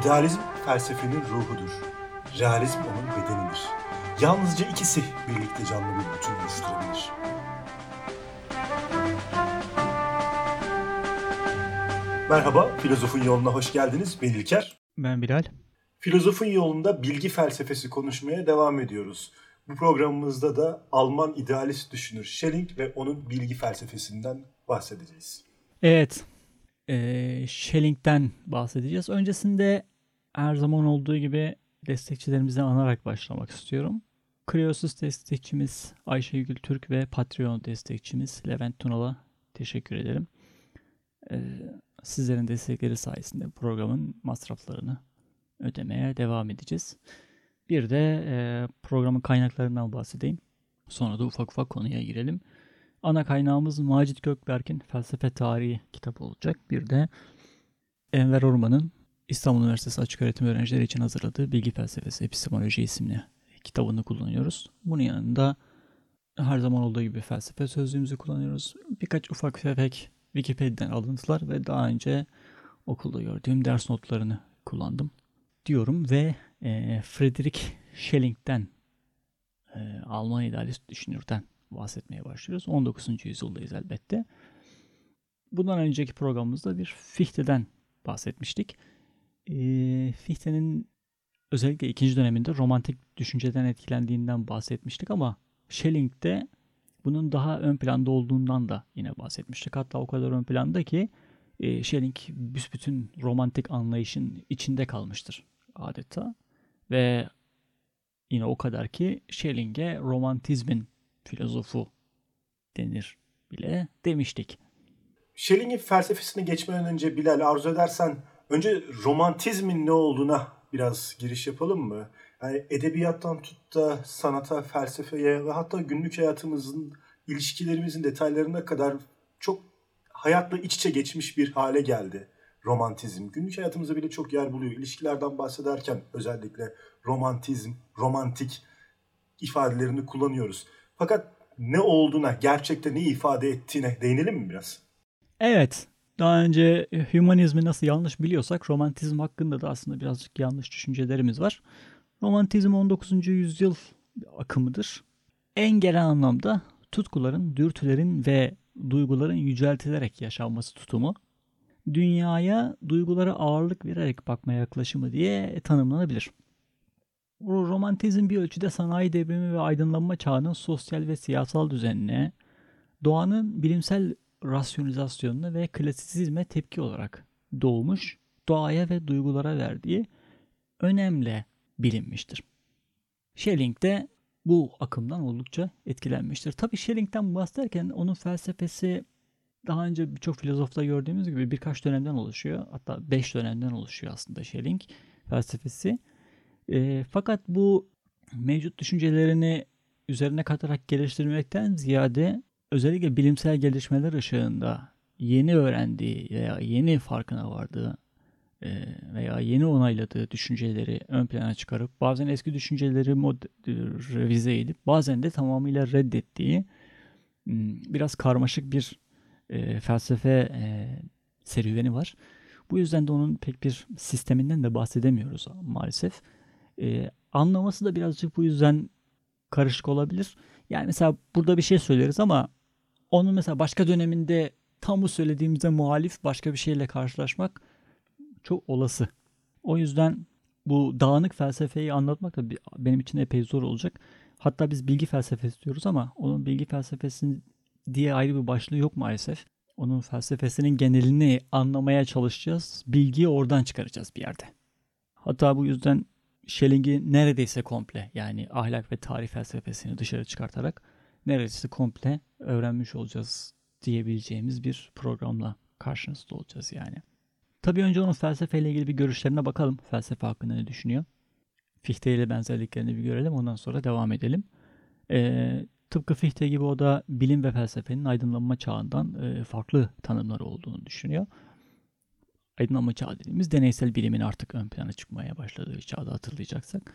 İdealizm felsefenin ruhudur. Realizm onun bedenidir. Yalnızca ikisi birlikte canlı bir bütün oluşturabilir. Merhaba, Filozofun Yoluna hoş geldiniz. Ben İlker. Ben Bilal. Filozofun Yolunda bilgi felsefesi konuşmaya devam ediyoruz. Bu programımızda da Alman idealist düşünür Schelling ve onun bilgi felsefesinden bahsedeceğiz. Evet, e, Schelling'den bahsedeceğiz. Öncesinde her zaman olduğu gibi destekçilerimizi anarak başlamak istiyorum. Kriyosus destekçimiz Ayşegül Türk ve Patreon destekçimiz Levent Tunal'a teşekkür ederim. Ee, sizlerin destekleri sayesinde programın masraflarını ödemeye devam edeceğiz. Bir de e, programın kaynaklarından bahsedeyim. Sonra da ufak ufak konuya girelim. Ana kaynağımız Macit Gökberk'in Felsefe Tarihi kitabı olacak. Bir de Enver Orman'ın İstanbul Üniversitesi Açık Öğretim Öğrencileri için hazırladığı Bilgi Felsefesi Epistemoloji isimli kitabını kullanıyoruz. Bunun yanında her zaman olduğu gibi felsefe sözlüğümüzü kullanıyoruz. Birkaç ufak tefek Wikipedia'dan alıntılar ve daha önce okulda gördüğüm ders notlarını kullandım diyorum ve e, Friedrich Schelling'den e, Alman idealist düşünürden bahsetmeye başlıyoruz. 19. yüzyıldayız elbette. Bundan önceki programımızda bir Fichte'den bahsetmiştik. E, Fichte'nin özellikle ikinci döneminde romantik düşünceden etkilendiğinden bahsetmiştik ama Schelling'de bunun daha ön planda olduğundan da yine bahsetmiştik. Hatta o kadar ön planda ki e, Schelling büsbütün romantik anlayışın içinde kalmıştır adeta. Ve yine o kadar ki Schelling'e romantizmin filozofu denir bile demiştik. Schelling'in felsefesine geçmeden önce Bilal arzu edersen önce romantizmin ne olduğuna biraz giriş yapalım mı? Yani edebiyattan tut da sanata, felsefeye ve hatta günlük hayatımızın ilişkilerimizin detaylarına kadar çok hayatla iç içe geçmiş bir hale geldi romantizm. Günlük hayatımızda bile çok yer buluyor. İlişkilerden bahsederken özellikle romantizm, romantik ifadelerini kullanıyoruz. Fakat ne olduğuna, gerçekte ne ifade ettiğine değinelim mi biraz? Evet. Daha önce hümanizmi nasıl yanlış biliyorsak romantizm hakkında da aslında birazcık yanlış düşüncelerimiz var. Romantizm 19. yüzyıl akımıdır. En genel anlamda tutkuların, dürtülerin ve duyguların yüceltilerek yaşanması tutumu dünyaya duygulara ağırlık vererek bakma yaklaşımı diye tanımlanabilir. Romantizm bir ölçüde sanayi devrimi ve aydınlanma çağının sosyal ve siyasal düzenine, doğanın bilimsel rasyonizasyonuna ve klasisizme tepki olarak doğmuş, doğaya ve duygulara verdiği önemle bilinmiştir. Schelling de bu akımdan oldukça etkilenmiştir. Tabi Schelling'den bahsederken onun felsefesi daha önce birçok filozofta gördüğümüz gibi birkaç dönemden oluşuyor. Hatta beş dönemden oluşuyor aslında Schelling felsefesi. E, fakat bu mevcut düşüncelerini üzerine katarak geliştirmekten ziyade özellikle bilimsel gelişmeler ışığında yeni öğrendiği veya yeni farkına vardığı veya yeni onayladığı düşünceleri ön plana çıkarıp bazen eski düşünceleri mod revize edip bazen de tamamıyla reddettiği biraz karmaşık bir e, felsefe e, serüveni var. Bu yüzden de onun pek bir sisteminden de bahsedemiyoruz maalesef. E, anlaması da birazcık bu yüzden karışık olabilir. Yani mesela burada bir şey söyleriz ama onun mesela başka döneminde tam bu söylediğimize muhalif başka bir şeyle karşılaşmak çok olası. O yüzden bu dağınık felsefeyi anlatmak da benim için epey zor olacak. Hatta biz bilgi felsefesi diyoruz ama onun bilgi felsefesinin diye ayrı bir başlığı yok maalesef. Onun felsefesinin genelini anlamaya çalışacağız. Bilgiyi oradan çıkaracağız bir yerde. Hatta bu yüzden Schelling'i neredeyse komple yani ahlak ve tarih felsefesini dışarı çıkartarak neredeyse komple öğrenmiş olacağız diyebileceğimiz bir programla karşınızda olacağız yani. Tabii önce onun felsefeyle ilgili bir görüşlerine bakalım. Felsefe hakkında ne düşünüyor? Fichte ile benzerliklerini bir görelim. Ondan sonra devam edelim. Ee, tıpkı Fichte gibi o da bilim ve felsefenin aydınlanma çağından e, farklı tanımları olduğunu düşünüyor. Aydınlanma çağı dediğimiz deneysel bilimin artık ön plana çıkmaya başladığı çağda hatırlayacaksak.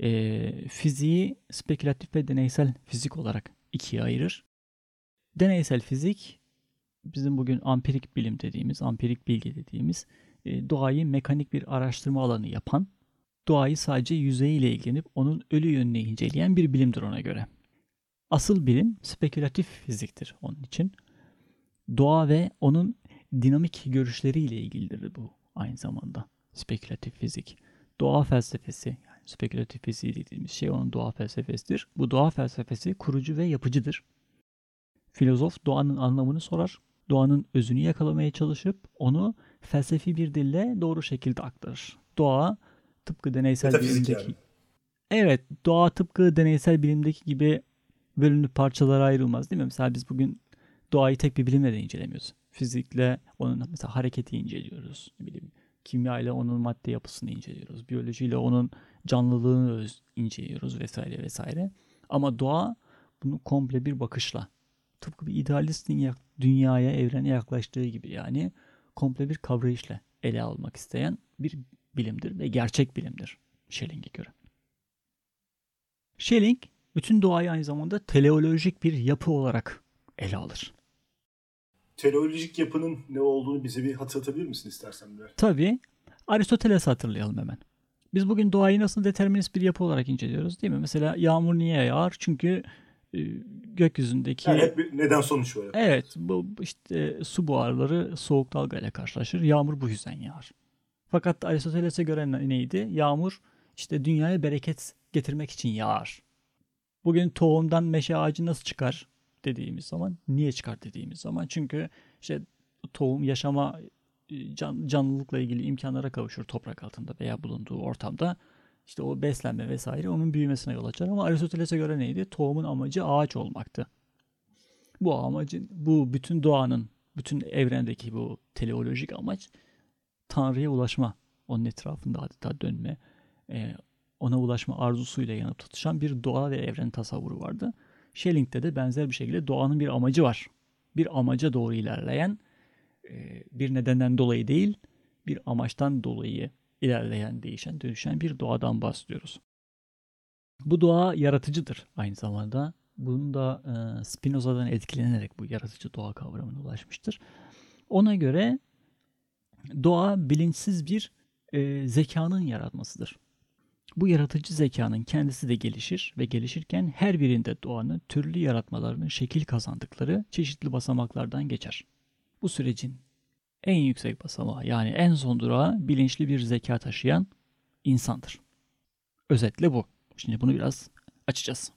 E, fiziği spekülatif ve deneysel fizik olarak ikiye ayırır. Deneysel fizik bizim bugün ampirik bilim dediğimiz, ampirik bilgi dediğimiz e, doğayı mekanik bir araştırma alanı yapan, doğayı sadece yüzeyiyle ilgilenip onun ölü yönünü inceleyen bir bilimdir ona göre. Asıl bilim spekülatif fiziktir onun için. Doğa ve onun dinamik görüşleriyle ilgilidir bu aynı zamanda. Spekülatif fizik. Doğa felsefesi, yani spekülatif fiziği dediğimiz şey onun doğa felsefesidir. Bu doğa felsefesi kurucu ve yapıcıdır. Filozof doğanın anlamını sorar, doğanın özünü yakalamaya çalışıp onu felsefi bir dille doğru şekilde aktarır. Doğa tıpkı deneysel Metafizik bilimdeki yani. Evet, doğa tıpkı deneysel bilimdeki gibi bölünüp parçalara ayrılmaz değil mi? Mesela biz bugün doğayı tek bir bilimle de incelemiyoruz. Fizikle onun mesela hareketi inceliyoruz. Ne bileyim, kimya ile onun madde yapısını inceliyoruz. Biyolojiyle onun canlılığını inceliyoruz vesaire vesaire. Ama doğa bunu komple bir bakışla tıpkı bir idealistin dünyaya, evrene yaklaştığı gibi yani komple bir kavrayışla ele almak isteyen bir bilimdir ve gerçek bilimdir Schelling'e göre. Schelling bütün doğayı aynı zamanda teleolojik bir yapı olarak ele alır. Teleolojik yapının ne olduğunu bize bir hatırlatabilir misin istersen birer? Tabii Aristoteles'i hatırlayalım hemen. Biz bugün doğayı nasıl determinist bir yapı olarak inceliyoruz değil mi? Mesela yağmur niye yağar? Çünkü e, gökyüzündeki Yani hep bir neden sonuç var. Evet, bu işte su buharları soğuk dalgayla karşılaşır. Yağmur bu yüzden yağar. Fakat Aristoteles'e göre ne- neydi? Yağmur işte dünyaya bereket getirmek için yağar. Bugün tohumdan meşe ağacı nasıl çıkar dediğimiz zaman, niye çıkar dediğimiz zaman çünkü işte tohum yaşama e, can, canlılıkla ilgili imkanlara kavuşur toprak altında veya bulunduğu ortamda. İşte o beslenme vesaire onun büyümesine yol açar ama Aristoteles'e göre neydi? Tohumun amacı ağaç olmaktı. Bu amacın, bu bütün doğanın, bütün evrendeki bu teleolojik amaç Tanrı'ya ulaşma. Onun etrafında adeta dönme, e, ona ulaşma arzusuyla yanıp tutuşan bir doğa ve evren tasavvuru vardı. Schelling'de de benzer bir şekilde doğanın bir amacı var. Bir amaca doğru ilerleyen, e, bir nedenden dolayı değil, bir amaçtan dolayı ilerleyen, değişen, dönüşen bir doğadan bahsediyoruz. Bu doğa yaratıcıdır aynı zamanda. Bunun da e, Spinoza'dan etkilenerek bu yaratıcı doğa kavramına ulaşmıştır. Ona göre doğa bilinçsiz bir e, zekanın yaratmasıdır. Bu yaratıcı zekanın kendisi de gelişir ve gelişirken her birinde doğanın türlü yaratmalarının şekil kazandıkları çeşitli basamaklardan geçer. Bu sürecin en yüksek basamağı yani en son durağı bilinçli bir zeka taşıyan insandır. Özetle bu. Şimdi bunu biraz açacağız.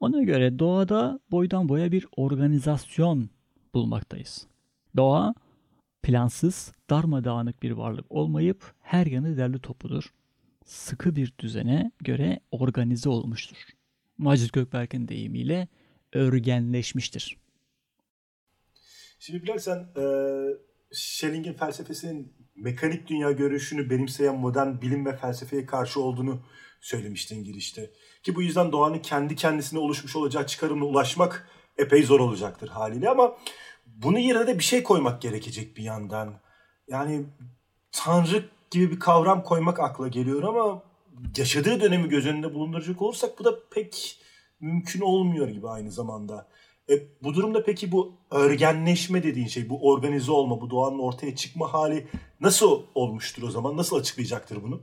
Ona göre doğada boydan boya bir organizasyon bulmaktayız. Doğa plansız, darmadağınık bir varlık olmayıp her yanı derli topludur. Sıkı bir düzene göre organize olmuştur. Macit Gökberk'in deyimiyle örgenleşmiştir. Şimdi Bilal sen e, Schelling'in felsefesinin mekanik dünya görüşünü benimseyen modern bilim ve felsefeye karşı olduğunu söylemiştin girişte. Ki bu yüzden doğanın kendi kendisine oluşmuş olacağı çıkarımına ulaşmak epey zor olacaktır haliyle ama bunu yerine de bir şey koymak gerekecek bir yandan. Yani tanrı gibi bir kavram koymak akla geliyor ama yaşadığı dönemi göz önünde bulunduracak olursak bu da pek mümkün olmuyor gibi aynı zamanda. E, bu durumda peki bu örgenleşme dediğin şey, bu organize olma, bu doğanın ortaya çıkma hali nasıl olmuştur o zaman? Nasıl açıklayacaktır bunu?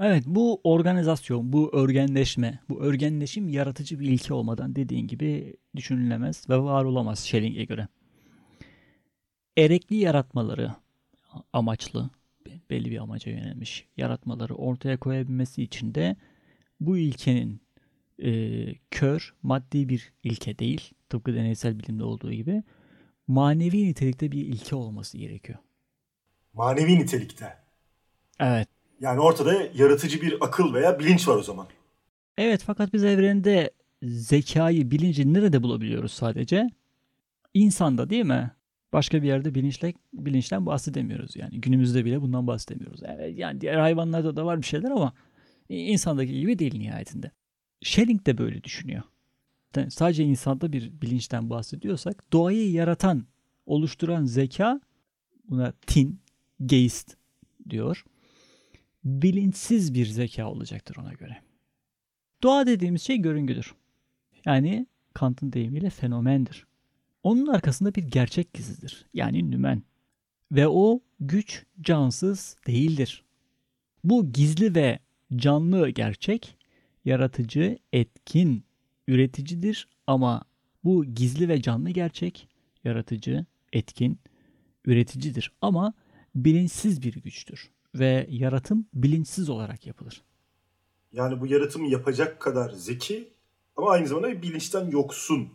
Evet bu organizasyon, bu örgenleşme, bu örgenleşim yaratıcı bir ilke olmadan dediğin gibi düşünülemez ve var olamaz Schelling'e göre. Erekli yaratmaları amaçlı, belli bir amaca yönelmiş yaratmaları ortaya koyabilmesi için de bu ilkenin e, kör, maddi bir ilke değil, tıpkı deneysel bilimde olduğu gibi manevi nitelikte bir ilke olması gerekiyor. Manevi nitelikte. Evet. Yani ortada yaratıcı bir akıl veya bilinç var o zaman. Evet fakat biz evrende zekayı, bilinci nerede bulabiliyoruz sadece? İnsanda değil mi? Başka bir yerde bilinçle bilinçten bahsedemiyoruz yani. Günümüzde bile bundan bahsedemiyoruz. Evet, yani diğer hayvanlarda da var bir şeyler ama insandaki gibi değil nihayetinde. Schelling de böyle düşünüyor. Yani sadece insanda bir bilinçten bahsediyorsak doğayı yaratan, oluşturan zeka buna tin, geist diyor. Bilinçsiz bir zeka olacaktır ona göre. Doğa dediğimiz şey görüngüdür. Yani Kant'ın deyimiyle fenomendir. Onun arkasında bir gerçek gizlidir. Yani nümen. Ve o güç cansız değildir. Bu gizli ve canlı gerçek yaratıcı, etkin, üreticidir ama bu gizli ve canlı gerçek yaratıcı, etkin, üreticidir ama bilinçsiz bir güçtür ve yaratım bilinçsiz olarak yapılır. Yani bu yaratımı yapacak kadar zeki ama aynı zamanda bilinçten yoksun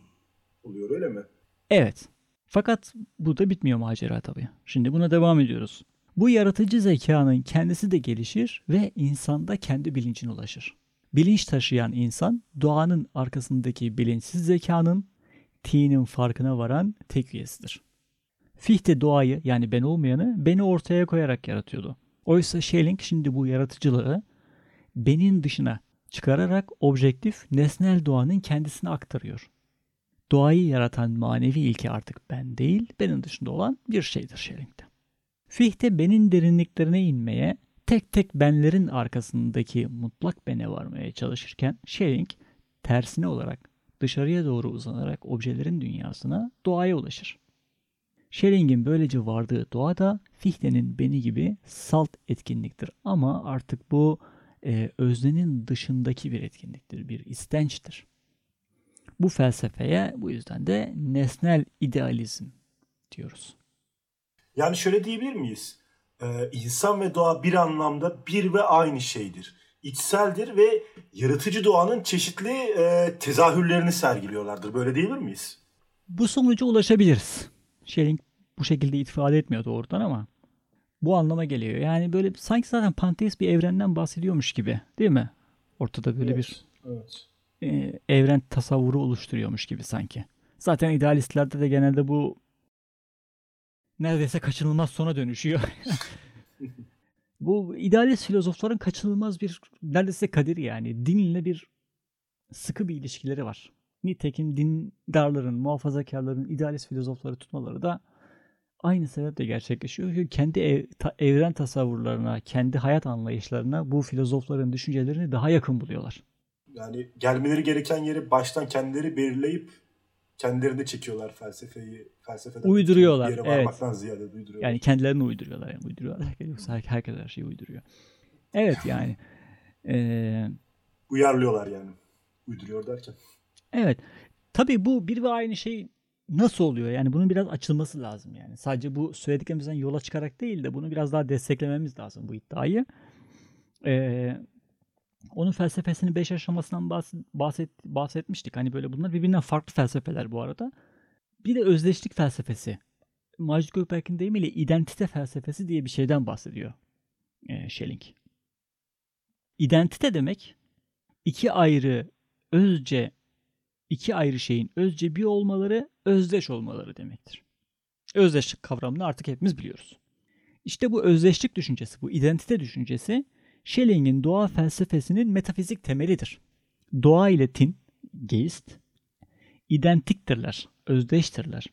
oluyor öyle mi? Evet. Fakat bu da bitmiyor macera tabii. Şimdi buna devam ediyoruz. Bu yaratıcı zekanın kendisi de gelişir ve insanda kendi bilincine ulaşır. Bilinç taşıyan insan doğanın arkasındaki bilinçsiz zekanın T'nin farkına varan tek üyesidir. Fichte doğayı yani ben olmayanı beni ortaya koyarak yaratıyordu. Oysa Schelling şimdi bu yaratıcılığı benin dışına çıkararak objektif nesnel doğanın kendisine aktarıyor. Doğayı yaratan manevi ilke artık ben değil, benin dışında olan bir şeydir Schelling'de. Fichte benin derinliklerine inmeye, tek tek benlerin arkasındaki mutlak bene varmaya çalışırken Schelling tersine olarak dışarıya doğru uzanarak objelerin dünyasına, doğaya ulaşır. Schelling'in böylece vardığı doğa da Fichte'nin beni gibi salt etkinliktir ama artık bu e, öznenin dışındaki bir etkinliktir, bir istençtir. Bu felsefeye bu yüzden de nesnel idealizm diyoruz. Yani şöyle diyebilir miyiz? Ee, insan ve doğa bir anlamda bir ve aynı şeydir. İçseldir ve yaratıcı doğanın çeşitli e, tezahürlerini sergiliyorlardır. Böyle diyebilir miyiz? Bu sonuca ulaşabiliriz. Schelling bu şekilde ifade etmiyor doğrudan ama bu anlama geliyor. Yani böyle sanki zaten panteist bir evrenden bahsediyormuş gibi değil mi? Ortada böyle evet, bir evet. E, evren tasavvuru oluşturuyormuş gibi sanki. Zaten idealistlerde de genelde bu neredeyse kaçınılmaz sona dönüşüyor. bu idealist filozofların kaçınılmaz bir neredeyse kadir yani. Dinle bir sıkı bir ilişkileri var. Nitekim dindarların, muhafazakarların idealist filozofları tutmaları da aynı sebeple gerçekleşiyor. Çünkü kendi ev, ta, evren tasavvurlarına, kendi hayat anlayışlarına bu filozofların düşüncelerini daha yakın buluyorlar. Yani gelmeleri gereken yeri baştan kendileri belirleyip kendilerini çekiyorlar felsefeyi. Felsefeden uyduruyorlar. Yere varmaktan evet. ziyade uyduruyorlar. Yani kendilerini uyduruyorlar. Yani uyduruyorlar. Yoksa herkes her şeyi uyduruyor. Evet yani. Ee, Uyarlıyorlar yani. Uyduruyor derken. Evet. Tabii bu bir ve aynı şey nasıl oluyor? Yani bunun biraz açılması lazım yani. Sadece bu söylediklerimizden yola çıkarak değil de bunu biraz daha desteklememiz lazım bu iddiayı. Ee, onun felsefesinin beş aşamasından bahset, bahset, bahsetmiştik. Hani böyle bunlar birbirinden farklı felsefeler bu arada. Bir de özdeşlik felsefesi. Macit Gökberk'in deyimiyle identite felsefesi diye bir şeyden bahsediyor e, Schelling. İdentite demek iki ayrı özce iki ayrı şeyin özce bir olmaları, özdeş olmaları demektir. Özdeşlik kavramını artık hepimiz biliyoruz. İşte bu özdeşlik düşüncesi, bu identite düşüncesi Schelling'in doğa felsefesinin metafizik temelidir. Doğa ile tin, geist, identiktirler, özdeştirler.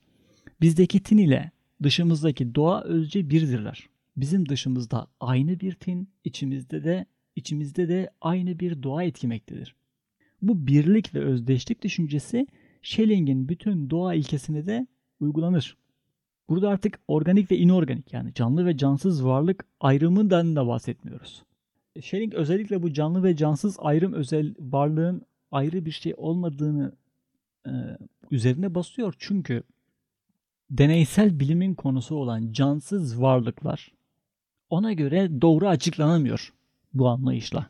Bizdeki tin ile dışımızdaki doğa özce birdirler. Bizim dışımızda aynı bir tin, içimizde de içimizde de aynı bir doğa etkimektedir. Bu birlik ve özdeşlik düşüncesi Schelling'in bütün doğa ilkesine de uygulanır. Burada artık organik ve inorganik yani canlı ve cansız varlık ayrımından da bahsetmiyoruz. Schelling özellikle bu canlı ve cansız ayrım özel varlığın ayrı bir şey olmadığını e, üzerine basıyor. Çünkü deneysel bilimin konusu olan cansız varlıklar ona göre doğru açıklanamıyor bu anlayışla.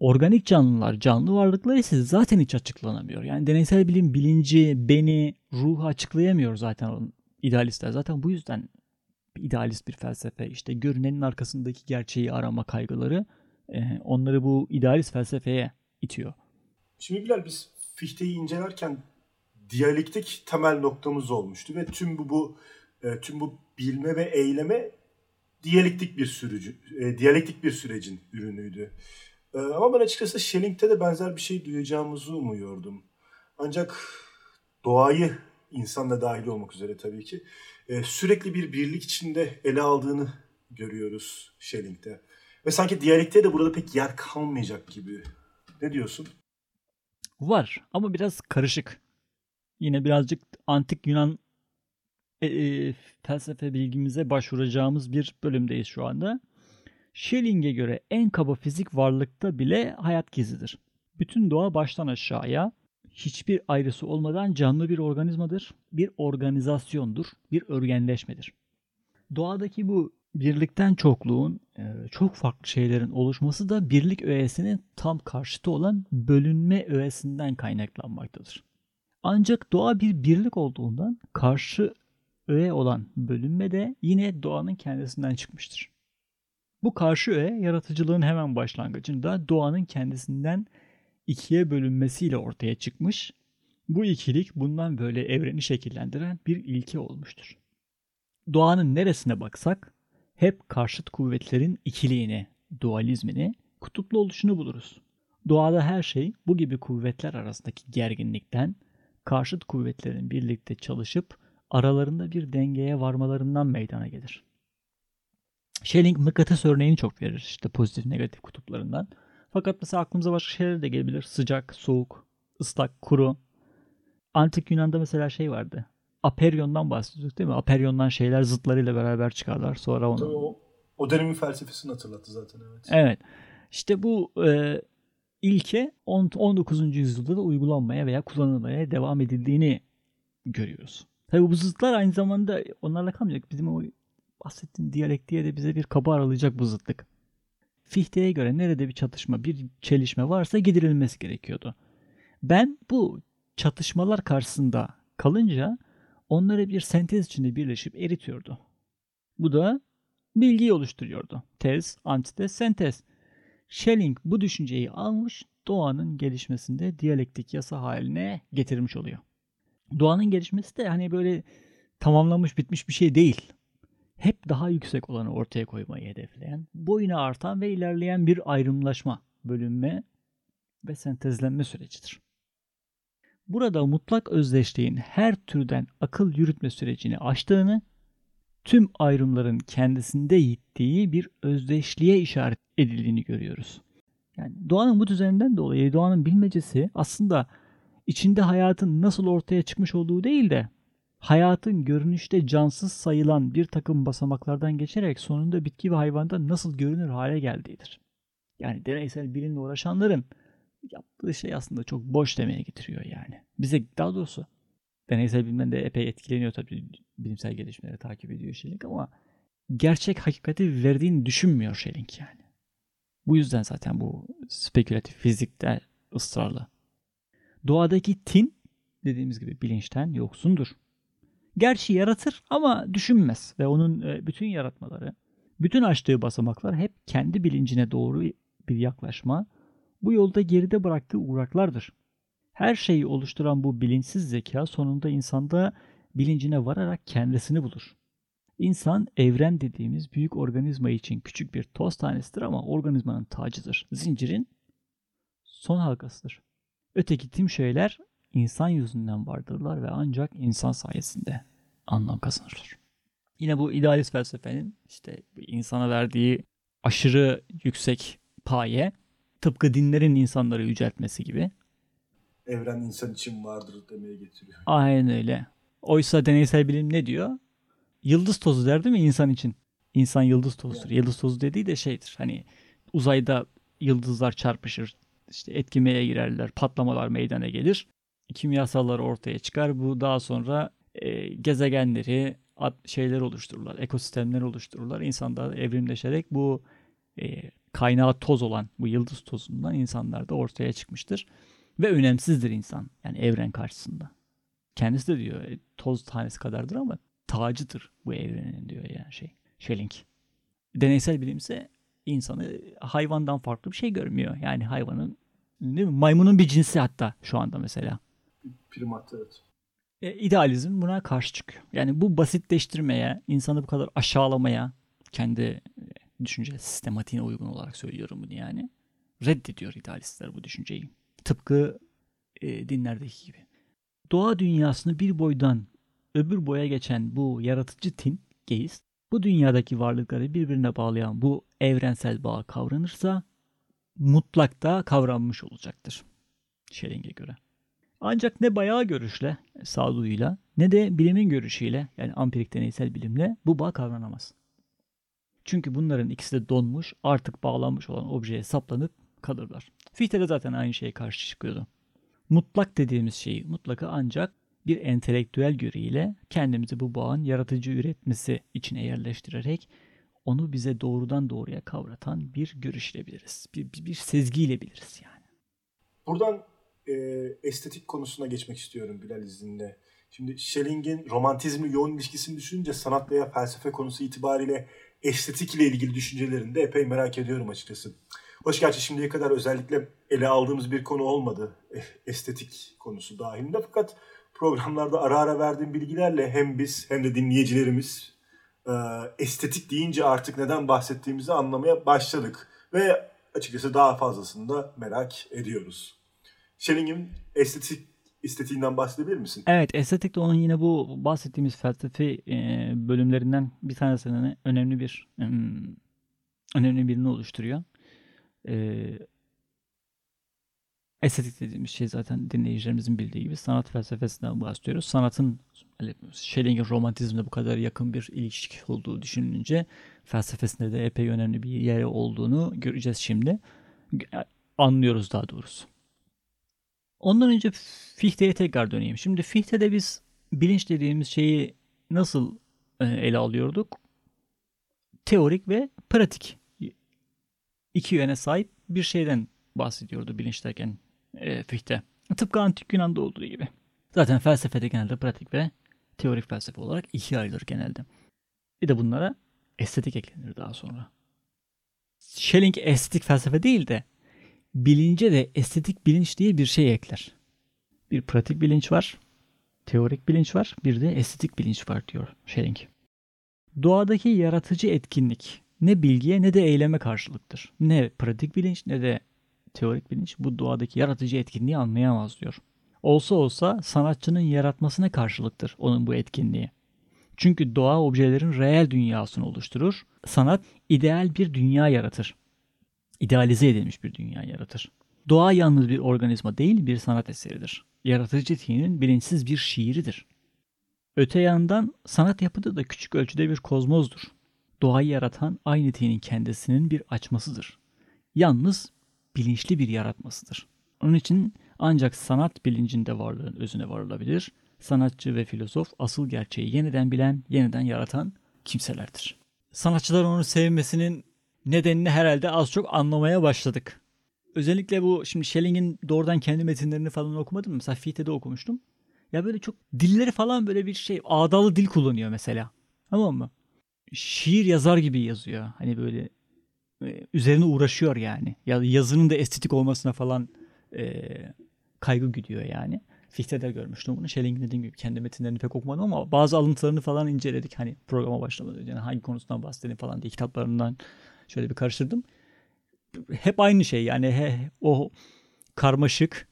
Organik canlılar, canlı varlıklar ise zaten hiç açıklanamıyor. Yani deneysel bilim bilinci, beni, ruhu açıklayamıyor zaten idealistler. Zaten bu yüzden idealist bir felsefe, işte görünenin arkasındaki gerçeği arama kaygıları e, onları bu idealist felsefeye itiyor. Şimdi Bilal biz Fichte'yi incelerken diyalektik temel noktamız olmuştu ve tüm bu bu e, tüm bu bilme ve eyleme diyalektik bir sürücü e, diyalektik bir sürecin ürünüydü. E, ama ben açıkçası Schelling'te de benzer bir şey duyacağımızı umuyordum. Ancak doğayı insan da dahil olmak üzere tabii ki e, sürekli bir birlik içinde ele aldığını görüyoruz Schelling'de. Ve sanki diyalekte de burada pek yer kalmayacak gibi. Ne diyorsun? Var ama biraz karışık. Yine birazcık antik Yunan e, e, felsefe bilgimize başvuracağımız bir bölümdeyiz şu anda. Schelling'e göre en kaba fizik varlıkta bile hayat gizlidir. Bütün doğa baştan aşağıya hiçbir ayrısı olmadan canlı bir organizmadır, bir organizasyondur, bir örgenleşmedir. Doğadaki bu birlikten çokluğun, e, çok farklı şeylerin oluşması da birlik öğesinin tam karşıtı olan bölünme öğesinden kaynaklanmaktadır. Ancak doğa bir birlik olduğundan karşı öğe olan bölünme de yine doğanın kendisinden çıkmıştır. Bu karşı öğe yaratıcılığın hemen başlangıcında doğanın kendisinden ikiye bölünmesiyle ortaya çıkmış. Bu ikilik bundan böyle evreni şekillendiren bir ilke olmuştur. Doğanın neresine baksak hep karşıt kuvvetlerin ikiliğini, dualizmini, kutuplu oluşunu buluruz. Doğada her şey bu gibi kuvvetler arasındaki gerginlikten, karşıt kuvvetlerin birlikte çalışıp aralarında bir dengeye varmalarından meydana gelir. Schelling mıknatıs örneğini çok verir işte pozitif negatif kutuplarından. Fakat mesela aklımıza başka şeyler de gelebilir. Sıcak, soğuk, ıslak, kuru. Antik Yunan'da mesela şey vardı. Aperyon'dan bahsediyorduk değil mi? Aperyon'dan şeyler zıtlarıyla beraber çıkarlar. Sonra onu... Tabii o, o dönemin felsefesini hatırlattı zaten evet. Evet. İşte bu e, ilke 19. yüzyılda da uygulanmaya veya kullanılmaya devam edildiğini görüyoruz. Tabii bu zıtlar aynı zamanda onlarla kalmayacak. Bizim o bahsettiğim diyalektiğe de bize bir kapı aralayacak bu zıtlık. Fichte'ye göre nerede bir çatışma, bir çelişme varsa giderilmesi gerekiyordu. Ben bu çatışmalar karşısında kalınca onları bir sentez içinde birleşip eritiyordu. Bu da bilgiyi oluşturuyordu. Tez, antitez, sentez. Schelling bu düşünceyi almış, doğanın gelişmesinde diyalektik yasa haline getirmiş oluyor. Doğanın gelişmesi de hani böyle tamamlanmış bitmiş bir şey değil hep daha yüksek olanı ortaya koymayı hedefleyen, boyuna artan ve ilerleyen bir ayrımlaşma, bölünme ve sentezlenme sürecidir. Burada mutlak özdeşliğin her türden akıl yürütme sürecini aştığını, tüm ayrımların kendisinde yittiği bir özdeşliğe işaret edildiğini görüyoruz. Yani doğanın bu düzeninden dolayı doğanın bilmecesi aslında içinde hayatın nasıl ortaya çıkmış olduğu değil de hayatın görünüşte cansız sayılan bir takım basamaklardan geçerek sonunda bitki ve hayvanda nasıl görünür hale geldiğidir. Yani deneysel bilimle uğraşanların yaptığı şey aslında çok boş demeye getiriyor yani. Bize daha doğrusu deneysel bilimden de epey etkileniyor tabii bilimsel gelişmeleri takip ediyor Schelling ama gerçek hakikati verdiğini düşünmüyor Schelling yani. Bu yüzden zaten bu spekülatif fizikte ısrarlı. Doğadaki tin dediğimiz gibi bilinçten yoksundur. Gerçi yaratır ama düşünmez ve onun e, bütün yaratmaları, bütün açtığı basamaklar hep kendi bilincine doğru bir yaklaşma, bu yolda geride bıraktığı uğraklardır. Her şeyi oluşturan bu bilinçsiz zeka sonunda insanda bilincine vararak kendisini bulur. İnsan evren dediğimiz büyük organizma için küçük bir toz tanesidir ama organizmanın tacıdır. Zincirin son halkasıdır. Öteki tüm şeyler insan yüzünden vardırlar ve ancak insan sayesinde anlam kazanırlar. Yine bu idealist felsefenin işte insana verdiği aşırı yüksek paye tıpkı dinlerin insanları yüceltmesi gibi. Evren insan için vardır demeye getiriyor. Aynen öyle. Oysa deneysel bilim ne diyor? Yıldız tozu der değil mi insan için? İnsan yıldız tozudur. Yani. Yıldız tozu dediği de şeydir. Hani uzayda yıldızlar çarpışır. işte etkimeye girerler. Patlamalar meydana gelir kimyasallar ortaya çıkar. Bu daha sonra e, gezegenleri, ad, şeyler oluştururlar, ekosistemler oluştururlar. İnsanlar evrimleşerek bu e, kaynağı toz olan bu yıldız tozundan insanlar da ortaya çıkmıştır. Ve önemsizdir insan yani evren karşısında. Kendisi de diyor e, toz tanesi kadardır ama tacıdır bu evrenin diyor yani şey. Schelling. Deneysel bilim ise insanı hayvandan farklı bir şey görmüyor. Yani hayvanın değil mi? Maymunun bir cinsi hatta şu anda mesela. Primat evet. E, idealizm buna karşı çıkıyor. Yani bu basitleştirmeye, insanı bu kadar aşağılamaya, kendi e, düşünce sistematiğine uygun olarak söylüyorum bunu yani. Reddediyor idealistler bu düşünceyi. Tıpkı e, dinlerdeki gibi. Doğa dünyasını bir boydan öbür boya geçen bu yaratıcı tin, geist, bu dünyadaki varlıkları birbirine bağlayan bu evrensel bağ kavranırsa mutlakta kavranmış olacaktır. Schelling'e göre. Ancak ne bayağı görüşle, sağduyuyla ne de bilimin görüşüyle yani ampirik deneysel bilimle bu bağ kavranamaz. Çünkü bunların ikisi de donmuş, artık bağlanmış olan objeye saplanıp kalırlar. Fichte de zaten aynı şeye karşı çıkıyordu. Mutlak dediğimiz şeyi mutlaka ancak bir entelektüel görüyle kendimizi bu bağın yaratıcı üretmesi içine yerleştirerek onu bize doğrudan doğruya kavratan bir görüşle biliriz. Bir, bir, bir sezgiyle biliriz yani. Buradan e, estetik konusuna geçmek istiyorum Bilal izninle. Şimdi Schelling'in romantizmi yoğun ilişkisini düşününce sanat veya felsefe konusu itibariyle estetik ile ilgili düşüncelerini de epey merak ediyorum açıkçası. Hoş gerçi şimdiye kadar özellikle ele aldığımız bir konu olmadı eh, estetik konusu dahilinde fakat programlarda ara ara verdiğim bilgilerle hem biz hem de dinleyicilerimiz e, estetik deyince artık neden bahsettiğimizi anlamaya başladık ve açıkçası daha fazlasını da merak ediyoruz. Schelling'in estetik estetiğinden bahsedebilir misin? Evet, estetik de onun yine bu bahsettiğimiz felsefi e, bölümlerinden bir tanesinin önemli bir önemli birini oluşturuyor. E, estetik dediğimiz şey zaten dinleyicilerimizin bildiği gibi sanat felsefesinden bahsediyoruz. Sanatın Schelling'in romantizmle bu kadar yakın bir ilişki olduğu düşünülünce felsefesinde de epey önemli bir yer olduğunu göreceğiz şimdi. Anlıyoruz daha doğrusu. Ondan önce Fichte'ye tekrar döneyim. Şimdi Fichte'de biz bilinç dediğimiz şeyi nasıl e, ele alıyorduk? Teorik ve pratik iki yöne sahip bir şeyden bahsediyordu bilinç derken e, Fichte. Tıpkı antik Yunan'da olduğu gibi. Zaten felsefede genelde pratik ve teorik felsefe olarak ikiye ayrılır genelde. Bir de bunlara estetik eklenir daha sonra. Schelling estetik felsefe değil de bilince de estetik bilinç diye bir şey ekler. Bir pratik bilinç var, teorik bilinç var, bir de estetik bilinç var diyor Schelling. Doğadaki yaratıcı etkinlik ne bilgiye ne de eyleme karşılıktır. Ne pratik bilinç ne de teorik bilinç bu doğadaki yaratıcı etkinliği anlayamaz diyor. Olsa olsa sanatçının yaratmasına karşılıktır onun bu etkinliği. Çünkü doğa objelerin reel dünyasını oluşturur. Sanat ideal bir dünya yaratır. İdealize edilmiş bir dünya yaratır. Doğa yalnız bir organizma değil bir sanat eseridir. Yaratıcı tinin bilinçsiz bir şiiridir. Öte yandan sanat yapıda da küçük ölçüde bir kozmozdur. Doğayı yaratan aynı tinin kendisinin bir açmasıdır. Yalnız bilinçli bir yaratmasıdır. Onun için ancak sanat bilincinde varlığın özüne varılabilir. Sanatçı ve filozof asıl gerçeği yeniden bilen, yeniden yaratan kimselerdir. Sanatçılar onu sevmesinin nedenini herhalde az çok anlamaya başladık. Özellikle bu şimdi Schelling'in doğrudan kendi metinlerini falan okumadım. Mesela Fichte'de okumuştum. Ya böyle çok dilleri falan böyle bir şey ağdalı dil kullanıyor mesela. Tamam mı? Şiir yazar gibi yazıyor. Hani böyle e, üzerine uğraşıyor yani. Ya yazının da estetik olmasına falan e, kaygı güdüyor yani. Fichte'de görmüştüm bunu. Schelling'in dediğim gibi kendi metinlerini pek okumadım ama bazı alıntılarını falan inceledik. Hani programa başlamadan önce yani hangi konusundan bahsettiğini falan diye kitaplarından şöyle bir karıştırdım. Hep aynı şey yani he, o karmaşık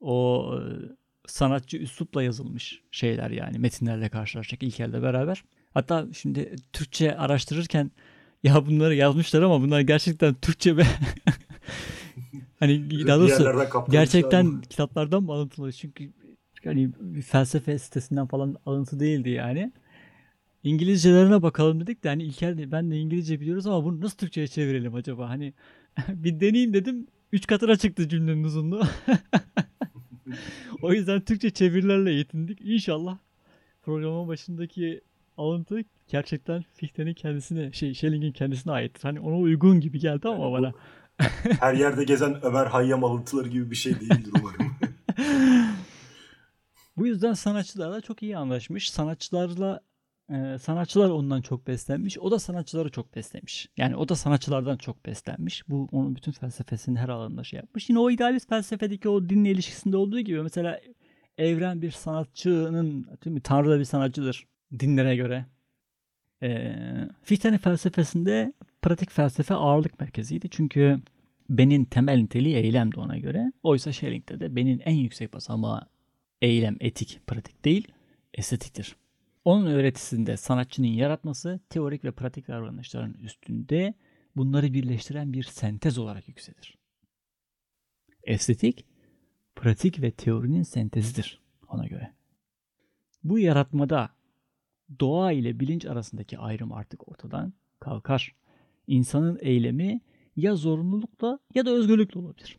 o e, sanatçı üslupla yazılmış şeyler yani metinlerle karşılaşacak İlker'le beraber. Hatta şimdi Türkçe araştırırken ya bunları yazmışlar ama bunlar gerçekten Türkçe ve hani daha doğrusu gerçekten kitaplardan mı alıntılı? Çünkü hani felsefe sitesinden falan alıntı değildi yani. İngilizcelerine bakalım dedik de hani İlker ben de İngilizce biliyoruz ama bunu nasıl Türkçe'ye çevirelim acaba? Hani bir deneyeyim dedim. Üç katına çıktı cümlenin uzunluğu. o yüzden Türkçe çevirilerle yetindik. İnşallah programın başındaki alıntı gerçekten Fichte'nin kendisine, şey Schelling'in kendisine aittir. Hani ona uygun gibi geldi ama bana. Her yerde gezen Ömer Hayyam alıntıları gibi bir şey değildir umarım. Bu yüzden sanatçılarla çok iyi anlaşmış. Sanatçılarla sanatçılar ondan çok beslenmiş. O da sanatçıları çok beslemiş. Yani o da sanatçılardan çok beslenmiş. Bu onun bütün felsefesinin her alanında şey yapmış. Yine o idealist felsefedeki o dinle ilişkisinde olduğu gibi mesela evren bir sanatçının, değil mi? Tanrı da bir sanatçıdır dinlere göre. E, Fichte'nin felsefesinde pratik felsefe ağırlık merkeziydi. Çünkü benin temel niteliği eylemdi ona göre. Oysa Schelling'de de benin en yüksek basamağı eylem, etik, pratik değil, estetiktir. Onun öğretisinde sanatçının yaratması teorik ve pratik davranışların üstünde bunları birleştiren bir sentez olarak yükselir. Estetik, pratik ve teorinin sentezidir ona göre. Bu yaratmada doğa ile bilinç arasındaki ayrım artık ortadan kalkar. İnsanın eylemi ya zorunlulukla ya da özgürlükle olabilir.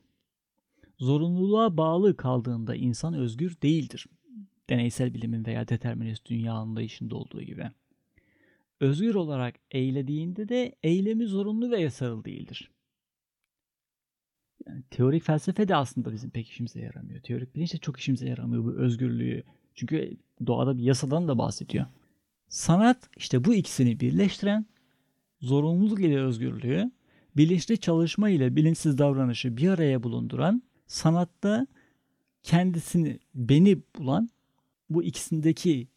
Zorunluluğa bağlı kaldığında insan özgür değildir. Deneysel bilimin veya determinist dünya anlayışında olduğu gibi. Özgür olarak eylediğinde de eylemi zorunlu ve yasal değildir. Yani teorik felsefe de aslında bizim pek işimize yaramıyor. Teorik bilinç de çok işimize yaramıyor bu özgürlüğü. Çünkü doğada bir yasadan da bahsediyor. Sanat işte bu ikisini birleştiren zorunluluk ile özgürlüğü, bilinçli çalışma ile bilinçsiz davranışı bir araya bulunduran, sanatta kendisini, beni bulan bu ikisindeki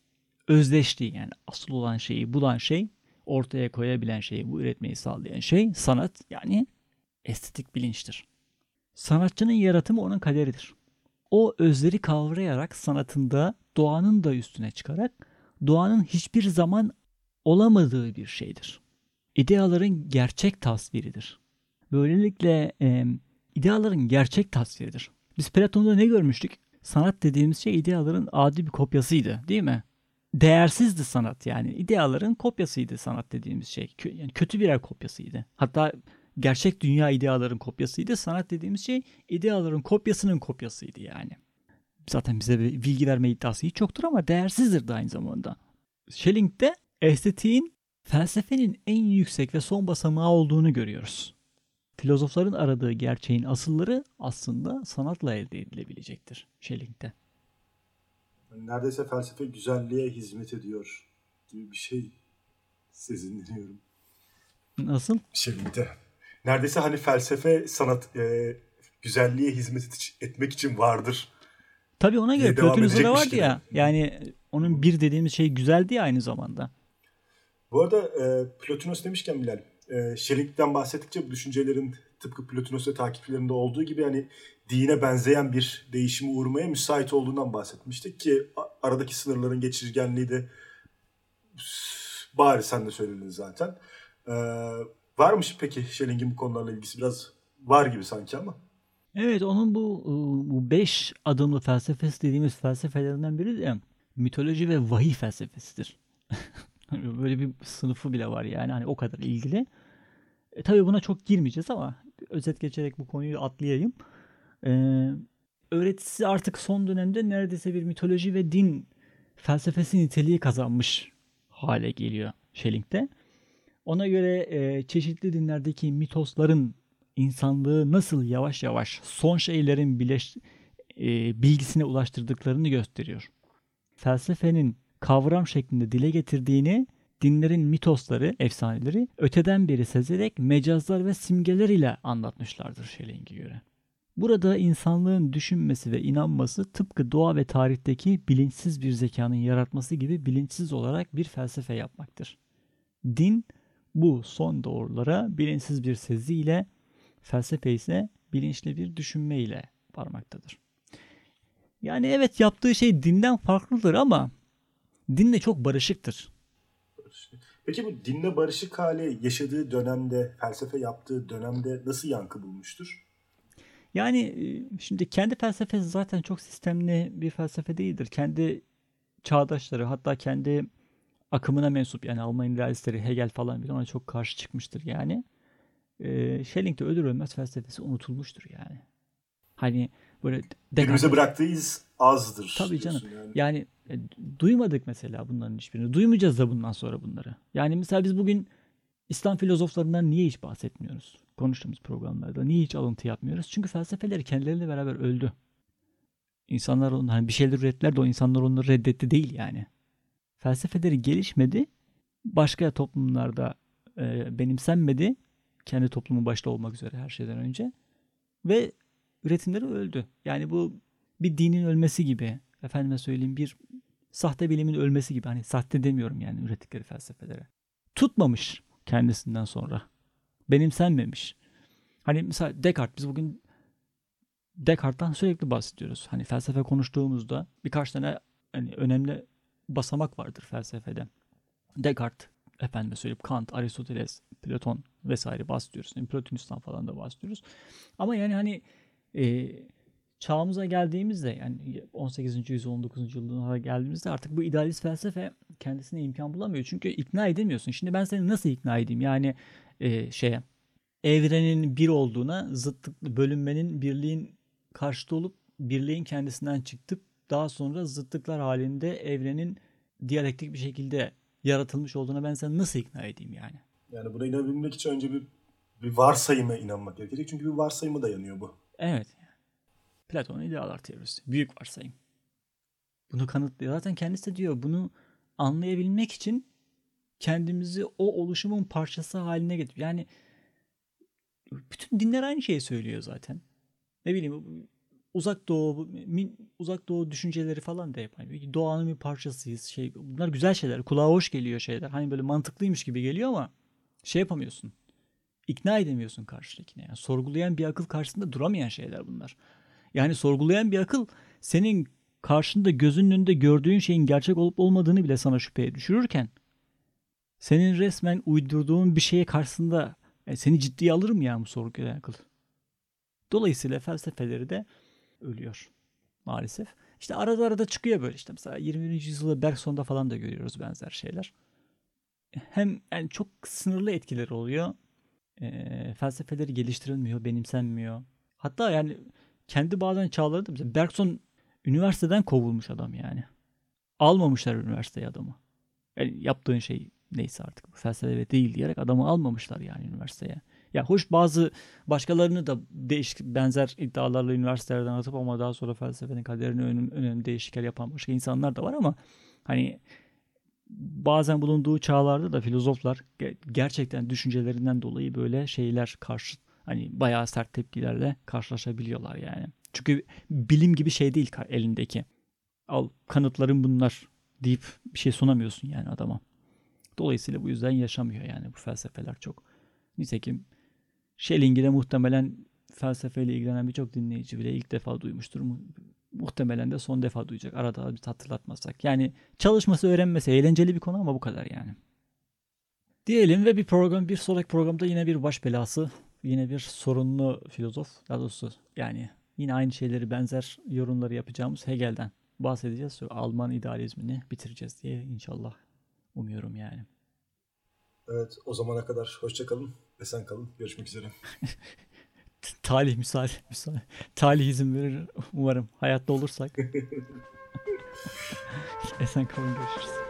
özdeşliği yani asıl olan şeyi bulan şey, ortaya koyabilen şeyi, bu üretmeyi sağlayan şey sanat yani estetik bilinçtir. Sanatçının yaratımı onun kaderidir. O özleri kavrayarak sanatında doğanın da üstüne çıkarak doğanın hiçbir zaman olamadığı bir şeydir. İdeaların gerçek tasviridir. Böylelikle e, ideaların gerçek tasviridir. Biz Platon'da ne görmüştük? Sanat dediğimiz şey ideaların adi bir kopyasıydı değil mi? Değersizdi sanat yani. ideaların kopyasıydı sanat dediğimiz şey. Yani kötü birer kopyasıydı. Hatta gerçek dünya ideaların kopyasıydı. Sanat dediğimiz şey ideaların kopyasının kopyasıydı yani. Zaten bize bir bilgi verme iddiası hiç yoktur ama değersizdir de aynı zamanda. Schelling'de estetiğin felsefenin en yüksek ve son basamağı olduğunu görüyoruz. Filozofların aradığı gerçeğin asılları aslında sanatla elde edilebilecektir Schelling'de. Neredeyse felsefe güzelliğe hizmet ediyor gibi bir şey sezinleniyorum. Nasıl? Schelling'de. Neredeyse hani felsefe sanat e, güzelliğe hizmet etmek için vardır Tabii ona göre Plotinus'da da vardı ya. Yani onun bir dediğimiz şey güzeldi ya aynı zamanda. Bu arada e, Plotinus demişken Bilal, e, Şerik'ten bahsettikçe bu düşüncelerin tıpkı Plotinus ve takipçilerinde olduğu gibi hani dine benzeyen bir değişimi uğramaya müsait olduğundan bahsetmiştik ki aradaki sınırların geçirgenliği de bari sen de söyledin zaten. Ee, varmış peki Schelling'in bu konularla ilgisi biraz var gibi sanki ama. Evet onun bu bu beş adımlı felsefesi dediğimiz felsefelerinden biri de mitoloji ve vahiy felsefesidir. Böyle bir sınıfı bile var yani hani o kadar ilgili. E, tabii buna çok girmeyeceğiz ama özet geçerek bu konuyu atlayayım. Ee, öğretisi artık son dönemde neredeyse bir mitoloji ve din felsefesi niteliği kazanmış hale geliyor Schelling'de. Ona göre e, çeşitli dinlerdeki mitosların insanlığı nasıl yavaş yavaş son şeylerin bileş, e, bilgisine ulaştırdıklarını gösteriyor. Felsefenin kavram şeklinde dile getirdiğini dinlerin mitosları, efsaneleri öteden beri sezerek mecazlar ve simgeler ile anlatmışlardır Schelling'e göre. Burada insanlığın düşünmesi ve inanması tıpkı doğa ve tarihteki bilinçsiz bir zekanın yaratması gibi bilinçsiz olarak bir felsefe yapmaktır. Din bu son doğrulara bilinçsiz bir seziyle Felsefe ise bilinçli bir düşünme ile varmaktadır. Yani evet yaptığı şey dinden farklıdır ama dinle çok barışıktır. Peki bu dinle barışık hali yaşadığı dönemde, felsefe yaptığı dönemde nasıl yankı bulmuştur? Yani e, şimdi kendi felsefesi zaten çok sistemli bir felsefe değildir. Kendi çağdaşları hatta kendi akımına mensup yani Alman realistleri Hegel falan bile ona çok karşı çıkmıştır yani e, Schelling'de ölür ölmez felsefesi unutulmuştur yani. Hani böyle Günümüze bıraktığı iz azdır. Tabii canım. Yani, yani e, duymadık mesela bunların hiçbirini. Duymayacağız da bundan sonra bunları. Yani mesela biz bugün İslam filozoflarından niye hiç bahsetmiyoruz? Konuştuğumuz programlarda niye hiç alıntı yapmıyoruz? Çünkü felsefeleri kendileriyle beraber öldü. İnsanlar onu, hani bir şeyler ürettiler de o insanlar onları reddetti değil yani. Felsefeleri gelişmedi. Başka toplumlarda e, benimsenmedi kendi toplumu başta olmak üzere her şeyden önce. Ve üretimleri öldü. Yani bu bir dinin ölmesi gibi. efendime söyleyeyim bir sahte bilimin ölmesi gibi. Hani sahte demiyorum yani ürettikleri felsefelere. Tutmamış kendisinden sonra. Benimsenmemiş. Hani mesela Descartes biz bugün Descartes'tan sürekli bahsediyoruz. Hani felsefe konuştuğumuzda birkaç tane hani önemli basamak vardır felsefede. Descartes, efendime söyleyip Kant, Aristoteles, Platon vesaire bahsediyoruz. Yani Plotinus'tan falan da bahsediyoruz. Ama yani hani e, çağımıza geldiğimizde yani 18. yüzyıl 19. yüzyıllara geldiğimizde artık bu idealist felsefe kendisine imkan bulamıyor. Çünkü ikna edemiyorsun. Şimdi ben seni nasıl ikna edeyim? Yani e, şeye evrenin bir olduğuna, zıtlık bölünmenin birliğin karşıtı olup birliğin kendisinden çıktıp daha sonra zıtlıklar halinde evrenin diyalektik bir şekilde yaratılmış olduğuna ben seni nasıl ikna edeyim yani? Yani buna inanabilmek için önce bir bir varsayıma inanmak gerekecek. Çünkü bir varsayıma dayanıyor bu. Evet. Platon'un idealar teorisi. Büyük varsayım. Bunu kanıtlıyor. Zaten kendisi de diyor bunu anlayabilmek için kendimizi o oluşumun parçası haline getir. Yani bütün dinler aynı şeyi söylüyor zaten. Ne bileyim uzak doğu uzak doğu düşünceleri falan da hep doğanın bir parçasıyız. Şey bunlar güzel şeyler. Kulağa hoş geliyor şeyler. Hani böyle mantıklıymış gibi geliyor ama şey yapamıyorsun. İkna edemiyorsun karşıdakine. Yani sorgulayan bir akıl karşısında duramayan şeyler bunlar. Yani sorgulayan bir akıl senin karşında gözünün önünde gördüğün şeyin gerçek olup olmadığını bile sana şüpheye düşürürken senin resmen uydurduğun bir şeye karşısında yani e, seni ciddiye alır mı ya bu sorgulayan akıl? Dolayısıyla felsefeleri de ölüyor maalesef. İşte arada arada çıkıyor böyle işte mesela 20. yüzyılda Bergson'da falan da görüyoruz benzer şeyler. Hem yani çok sınırlı etkileri oluyor. Felsefeleri geliştirilmiyor, benimsenmiyor. Hatta yani kendi bazen çağlarında mesela Bergson üniversiteden kovulmuş adam yani. Almamışlar üniversiteye adamı. Yani yaptığın şey neyse artık felsefe değil diyerek adamı almamışlar yani üniversiteye. Ya hoş bazı başkalarını da değişik benzer iddialarla üniversitelerden atıp ama daha sonra felsefenin kaderini önemli, önemli değişiklikler yapan başka insanlar da var ama hani bazen bulunduğu çağlarda da filozoflar gerçekten düşüncelerinden dolayı böyle şeyler karşı hani bayağı sert tepkilerle karşılaşabiliyorlar yani. Çünkü bilim gibi şey değil elindeki. Al kanıtların bunlar deyip bir şey sunamıyorsun yani adama. Dolayısıyla bu yüzden yaşamıyor yani bu felsefeler çok. Nitekim Schelling'i de muhtemelen felsefeyle ilgilenen birçok dinleyici bile ilk defa duymuştur. Muhtemelen de son defa duyacak. Arada bir hatırlatmasak. Yani çalışması öğrenmesi eğlenceli bir konu ama bu kadar yani. Diyelim ve bir program bir sonraki programda yine bir baş belası yine bir sorunlu filozof daha doğrusu yani yine aynı şeyleri benzer yorumları yapacağımız Hegel'den bahsedeceğiz. Alman idealizmini bitireceğiz diye inşallah umuyorum yani. Evet o zamana kadar hoşçakalın. Esen kalın. Görüşmek üzere. talih müsaade, müsaade. Talih izin verir umarım. Hayatta olursak. Esen kalın görüşürüz.